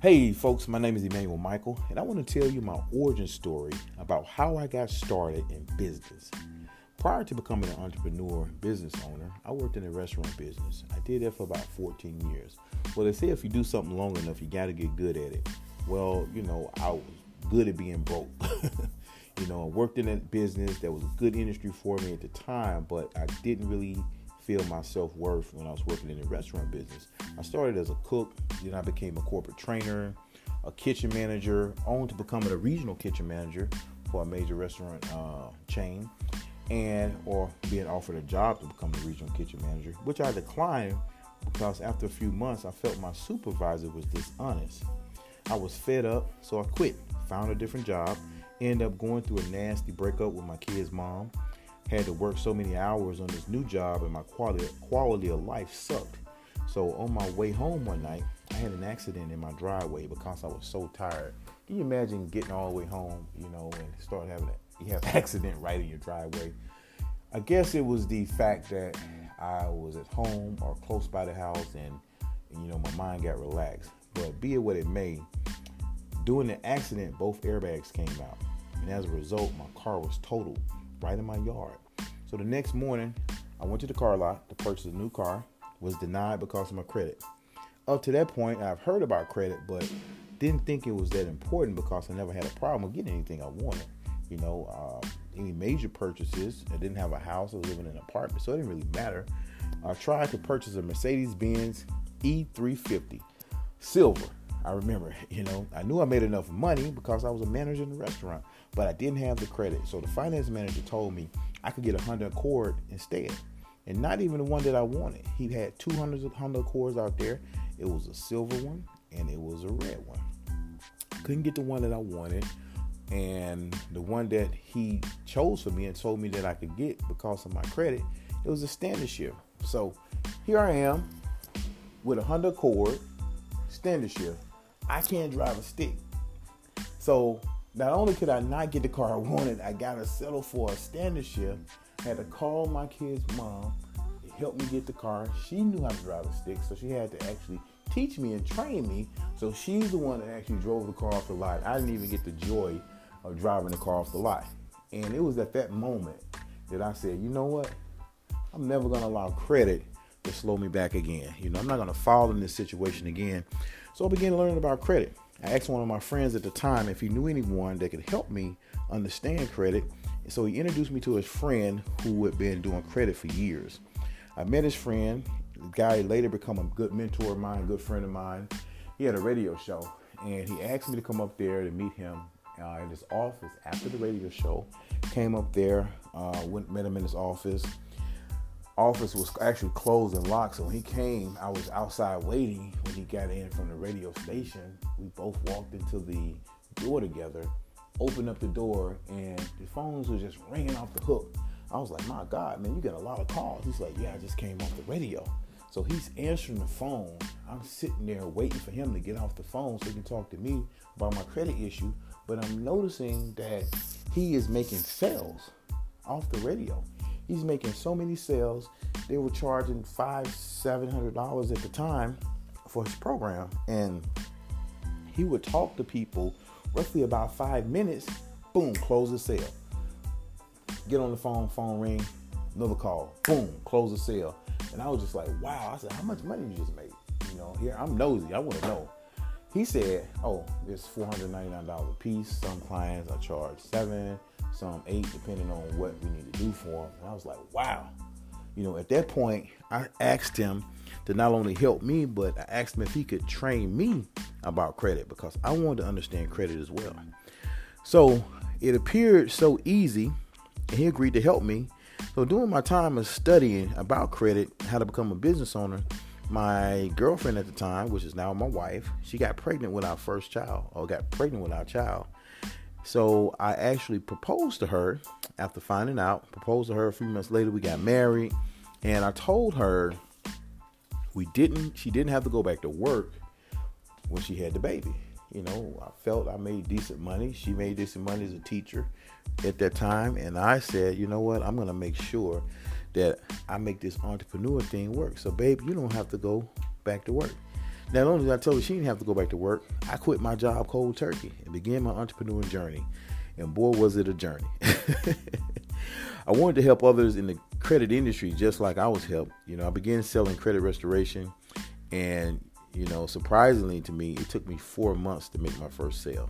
Hey, folks, my name is Emmanuel Michael, and I want to tell you my origin story about how I got started in business. Prior to becoming an entrepreneur business owner, I worked in the restaurant business. I did that for about 14 years. Well, they say if you do something long enough, you got to get good at it. Well, you know, I was good at being broke. you know, I worked in that business. That was a good industry for me at the time, but I didn't really feel my self worth when I was working in the restaurant business. I started as a cook, then I became a corporate trainer, a kitchen manager, on to becoming a regional kitchen manager for a major restaurant uh, chain, and or being offered a job to become a regional kitchen manager, which I declined because after a few months I felt my supervisor was dishonest. I was fed up, so I quit, found a different job, ended up going through a nasty breakup with my kid's mom had to work so many hours on this new job and my quality quality of life sucked. So on my way home one night, I had an accident in my driveway because I was so tired. Can you imagine getting all the way home, you know, and start having a you have an accident right in your driveway? I guess it was the fact that I was at home or close by the house and, and you know my mind got relaxed. But be it what it may, during the accident both airbags came out. And as a result, my car was totaled right in my yard. So the next morning, I went to the car lot to purchase a new car, was denied because of my credit. Up to that point, I've heard about credit, but didn't think it was that important because I never had a problem with getting anything I wanted. You know, uh, any major purchases. I didn't have a house. I was living in an apartment, so it didn't really matter. I tried to purchase a Mercedes-Benz E350 silver. I remember, you know, I knew I made enough money because I was a manager in the restaurant, but I didn't have the credit. So the finance manager told me I could get a Honda Accord instead. And not even the one that I wanted. He had 200 Honda Accords out there. It was a silver one and it was a red one. Couldn't get the one that I wanted. And the one that he chose for me and told me that I could get because of my credit, it was a standard shift. So here I am with a Honda Accord, standard shift. I can't drive a stick. So not only could I not get the car I wanted, I got to settle for a standard shift. I had to call my kid's mom to help me get the car. She knew how to drive a stick, so she had to actually teach me and train me. So she's the one that actually drove the car off the lot. I didn't even get the joy of driving the car off the lot. And it was at that moment that I said, you know what? I'm never going to allow credit to slow me back again. You know, I'm not going to fall in this situation again. So I began learning about credit. I asked one of my friends at the time if he knew anyone that could help me understand credit. And So he introduced me to his friend who had been doing credit for years. I met his friend. The guy later become a good mentor of mine, good friend of mine. He had a radio show, and he asked me to come up there to meet him uh, in his office after the radio show. Came up there, uh, went met him in his office office was actually closed and locked. So when he came, I was outside waiting. When he got in from the radio station, we both walked into the door together, opened up the door, and the phones were just ringing off the hook. I was like, my God, man, you get a lot of calls. He's like, yeah, I just came off the radio. So he's answering the phone. I'm sitting there waiting for him to get off the phone so he can talk to me about my credit issue. But I'm noticing that he is making sales off the radio. He's making so many sales. They were charging five, seven hundred dollars at the time for his program, and he would talk to people roughly about five minutes. Boom, close the sale. Get on the phone, phone ring, another call. Boom, close the sale. And I was just like, wow. I said, how much money you just made? You know, here I'm nosy. I want to know. He said, oh, it's $499 a piece. Some clients I charge seven some eight, depending on what we need to do for them. And I was like, wow. You know, at that point, I asked him to not only help me, but I asked him if he could train me about credit because I wanted to understand credit as well. So it appeared so easy, and he agreed to help me. So during my time of studying about credit, how to become a business owner, my girlfriend at the time, which is now my wife, she got pregnant with our first child, or got pregnant with our child. So I actually proposed to her after finding out, proposed to her a few months later. We got married, and I told her we didn't, she didn't have to go back to work when she had the baby. You know, I felt I made decent money. She made decent money as a teacher at that time. And I said, you know what? I'm going to make sure that I make this entrepreneur thing work. So, babe, you don't have to go back to work. Not only did I tell her she didn't have to go back to work, I quit my job cold turkey and began my entrepreneur journey. And boy, was it a journey. I wanted to help others in the credit industry just like I was helped. You know, I began selling credit restoration, and you know, surprisingly to me, it took me four months to make my first sale.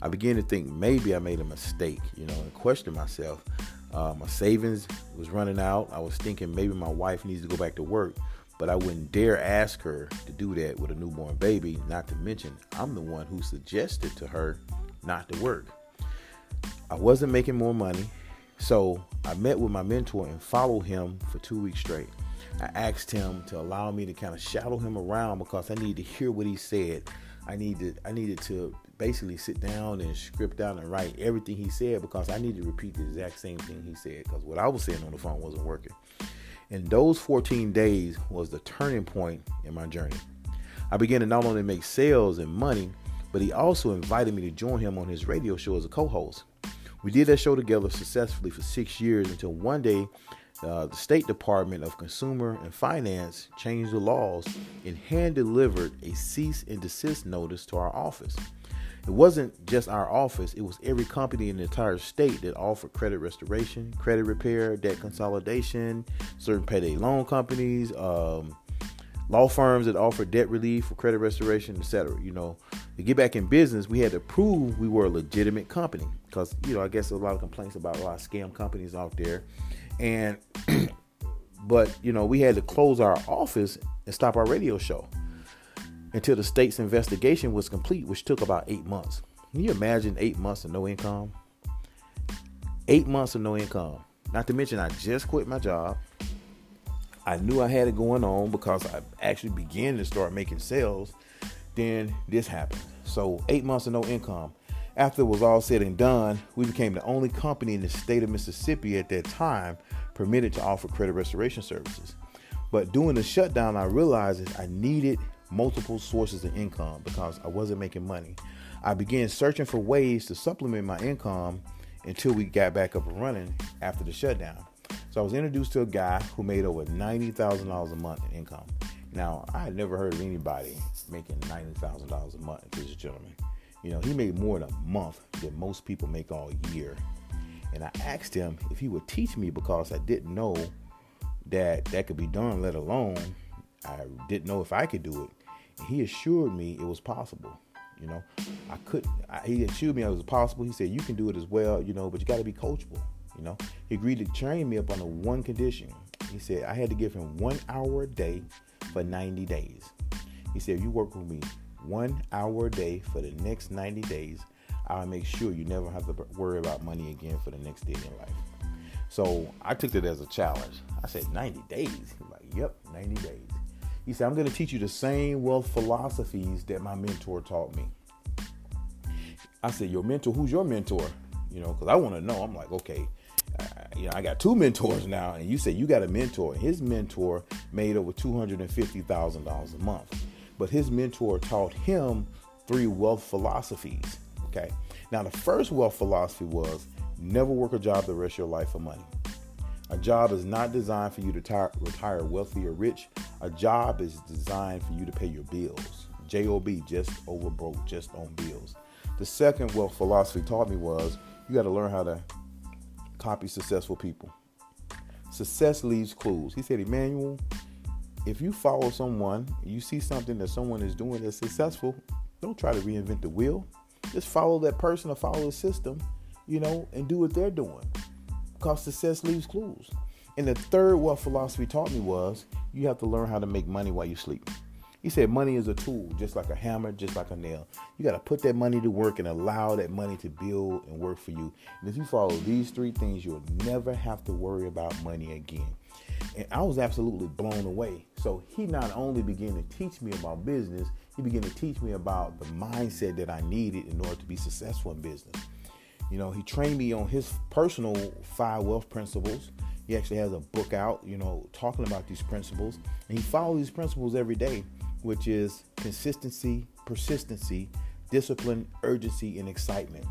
I began to think maybe I made a mistake, you know, and question myself. Uh, my savings was running out. I was thinking maybe my wife needs to go back to work, but I wouldn't dare ask her to do that with a newborn baby. Not to mention, I'm the one who suggested to her not to work. I wasn't making more money, so I met with my mentor and followed him for two weeks straight. I asked him to allow me to kind of shadow him around because I needed to hear what he said. I needed I needed to basically sit down and script down and write everything he said because I needed to repeat the exact same thing he said because what I was saying on the phone wasn't working. And those 14 days was the turning point in my journey. I began to not only make sales and money, but he also invited me to join him on his radio show as a co-host. We did that show together successfully for six years until one day uh, the State Department of Consumer and Finance changed the laws and hand delivered a cease and desist notice to our office. It wasn't just our office, it was every company in the entire state that offered credit restoration, credit repair, debt consolidation, certain payday loan companies, um, law firms that offered debt relief for credit restoration, etc. You know, to get back in business, we had to prove we were a legitimate company because, you know, I guess there's a lot of complaints about a lot of scam companies out there. And, but, you know, we had to close our office and stop our radio show until the state's investigation was complete, which took about eight months. Can you imagine eight months of no income? Eight months of no income. Not to mention, I just quit my job. I knew I had it going on because I actually began to start making sales. Then this happened. So, eight months of no income. After it was all said and done, we became the only company in the state of Mississippi at that time permitted to offer credit restoration services. But during the shutdown, I realized I needed multiple sources of income because I wasn't making money. I began searching for ways to supplement my income until we got back up and running after the shutdown. So I was introduced to a guy who made over $90,000 a month in income. Now, I had never heard of anybody making $90,000 a month, this gentleman. You know, he made more in a month than most people make all year. And I asked him if he would teach me because I didn't know that that could be done, let alone I didn't know if I could do it he assured me it was possible. You know, I couldn't. I, he assured me it was possible. He said you can do it as well. You know, but you got to be coachable. You know, he agreed to train me up on a one condition. He said I had to give him one hour a day for 90 days. He said if you work with me one hour a day for the next 90 days. I'll make sure you never have to worry about money again for the next day in your life. So I took it as a challenge. I said 90 days. He's like, yep, 90 days. He said, I'm going to teach you the same wealth philosophies that my mentor taught me. I said, Your mentor, who's your mentor? You know, because I want to know. I'm like, okay, uh, you know, I got two mentors now, and you said you got a mentor. His mentor made over $250,000 a month, but his mentor taught him three wealth philosophies. Okay, now the first wealth philosophy was never work a job the rest of your life for money. A job is not designed for you to tar- retire wealthy or rich. A job is designed for you to pay your bills. J-O-B, just over broke, just on bills. The second wealth philosophy taught me was you got to learn how to copy successful people. Success leaves clues. He said, Emmanuel, if you follow someone, you see something that someone is doing that's successful, don't try to reinvent the wheel. Just follow that person or follow the system, you know, and do what they're doing because success leaves clues. And the third what philosophy taught me was you have to learn how to make money while you sleep. He said money is a tool, just like a hammer, just like a nail. You got to put that money to work and allow that money to build and work for you. And if you follow these three things, you'll never have to worry about money again. And I was absolutely blown away. So he not only began to teach me about business, he began to teach me about the mindset that I needed in order to be successful in business. You know, he trained me on his personal five wealth principles. He actually has a book out, you know, talking about these principles. And he follows these principles every day, which is consistency, persistency, discipline, urgency, and excitement.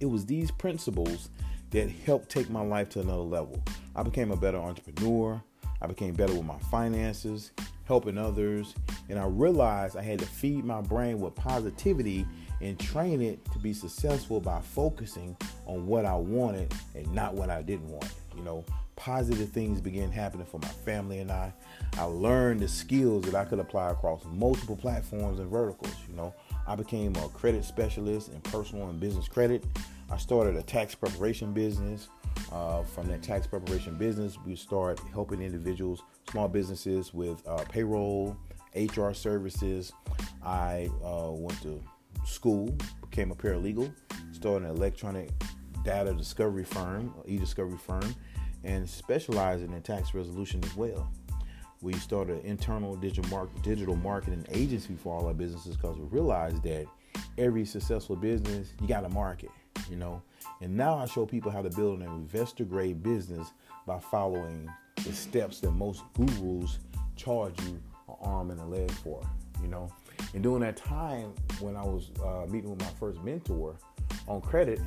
It was these principles that helped take my life to another level. I became a better entrepreneur. I became better with my finances. helping others. And I realized I had to feed my brain with positivity and train it to be successful by focusing on what I wanted and not what I didn't want. You know, positive things began happening for my family and I. I learned the skills that I could apply across multiple platforms and verticals. You know, I became a credit specialist in personal and business credit. I started a tax preparation business. Uh, from that tax preparation business, we started helping individuals, small businesses with uh, payroll, HR services. I uh, went to school, became a paralegal, started an electronic data discovery firm, e-discovery firm, and specializing in tax resolution as well. We started an internal digital, market, digital marketing agency for all our businesses because we realized that every successful business, you got to market, you know. And now I show people how to build an investor grade business by following the steps that most gurus charge you an arm and a leg for, you know. And during that time when I was uh, meeting with my first mentor on credit,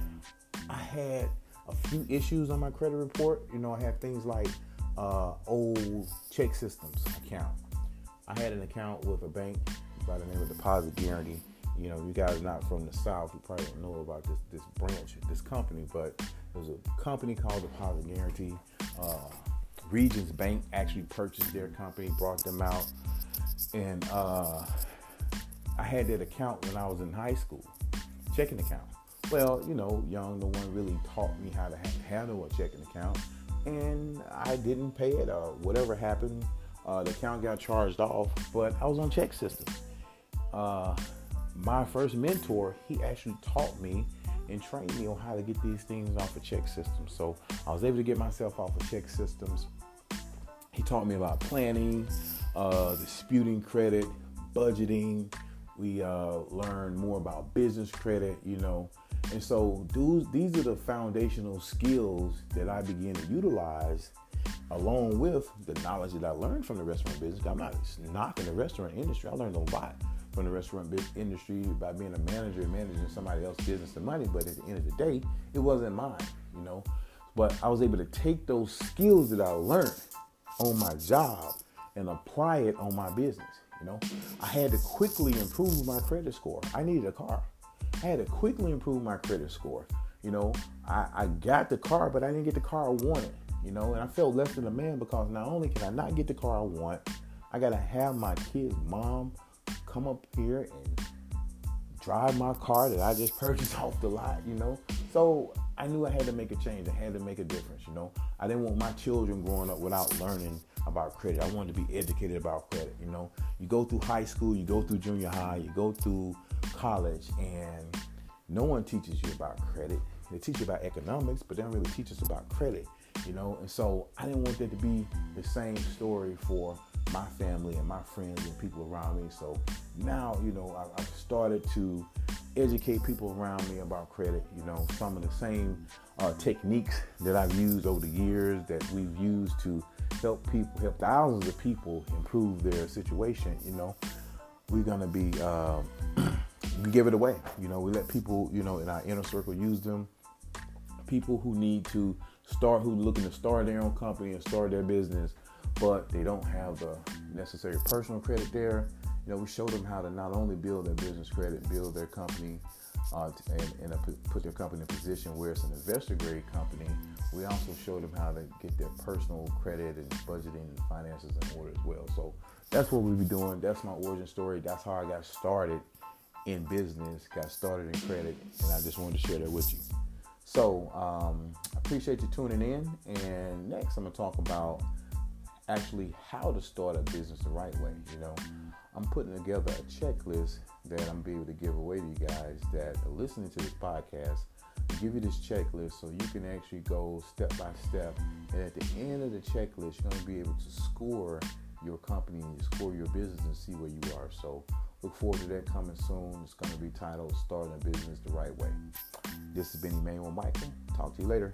I had a few issues on my credit report. You know, I had things like uh, old ChexSystems account. I had an account with a bank by the name of Deposit Guarantee. You know, you guys not from the South, you probably don't know about this this branch, this company, but there's a company called Deposit Guarantee. Uh, Regions Bank actually purchased their company, brought them out, and uh, I had that account when I was in high school, checking account. Well, you know, young, no one really taught me how to handle a checking account, and I didn't pay it or whatever happened. Uh, the account got charged off, but I was on ChexSystems. Uh, my first mentor, he actually taught me and trained me on how to get these things off of ChexSystems. So I was able to get myself off of ChexSystems. He taught me about planning, uh, disputing credit, budgeting, we uh, learn more about business credit, you know. And so these, these are the foundational skills that I begin to utilize along with the knowledge that I learned from the restaurant business. I'm not knocking the restaurant industry. I learned a lot from the restaurant industry by being a manager and managing somebody else's business and money. But at the end of the day, it wasn't mine, you know. But I was able to take those skills that I learned on my job and apply it on my business. You know, I had to quickly improve my credit score. I needed a car. I had to quickly improve my credit score. You know, I, I got the car, but I didn't get the car I wanted. You know, and I felt less than a man because not only can I not get the car I want, I gotta have my kid's mom come up here and drive my car that I just purchased off the lot. You know, so I knew I had to make a change. I had to make a difference. You know, I didn't want my children growing up without learning about credit. I wanted to be educated about credit. You know, you go through high school, you go through junior high, you go through college, and no one teaches you about credit. They teach you about economics, but they don't really teach us about credit. You know, and so I didn't want that to be the same story for my family and my friends and people around me. So now, you know, I, I've started to educate people around me about credit. You know, some of the same uh, techniques that I've used over the years that we've used to help people, help thousands of people improve their situation. You know, we're gonna be uh, we give it away. You know, we let people, you know, in our inner circle use them. People who need to start, who looking to start their own company and start their business, but they don't have the necessary personal credit there. You know, we show them how to not only build their business credit, build their company uh, and, and a, put their company in a position where it's an investor grade company. We also show them how to get their personal credit and budgeting and finances in order as well. So that's what we'll be doing. That's my origin story. That's how I got started in business, got started in credit, and I just wanted to share that with you. So um, I appreciate you tuning in. And next, I'm gonna talk about actually how to start a business the right way. You know, I'm putting together a checklist that I'm gonna be able to give away to you guys that are listening to this podcast. Give you this checklist so you can actually go step by step. And at the end of the checklist, you're going to be able to score your company and score your business and see where you are. So look forward to that coming soon. It's going to be titled Starting a Business the Right Way. This has been Emmanuel Michael. Talk to you later.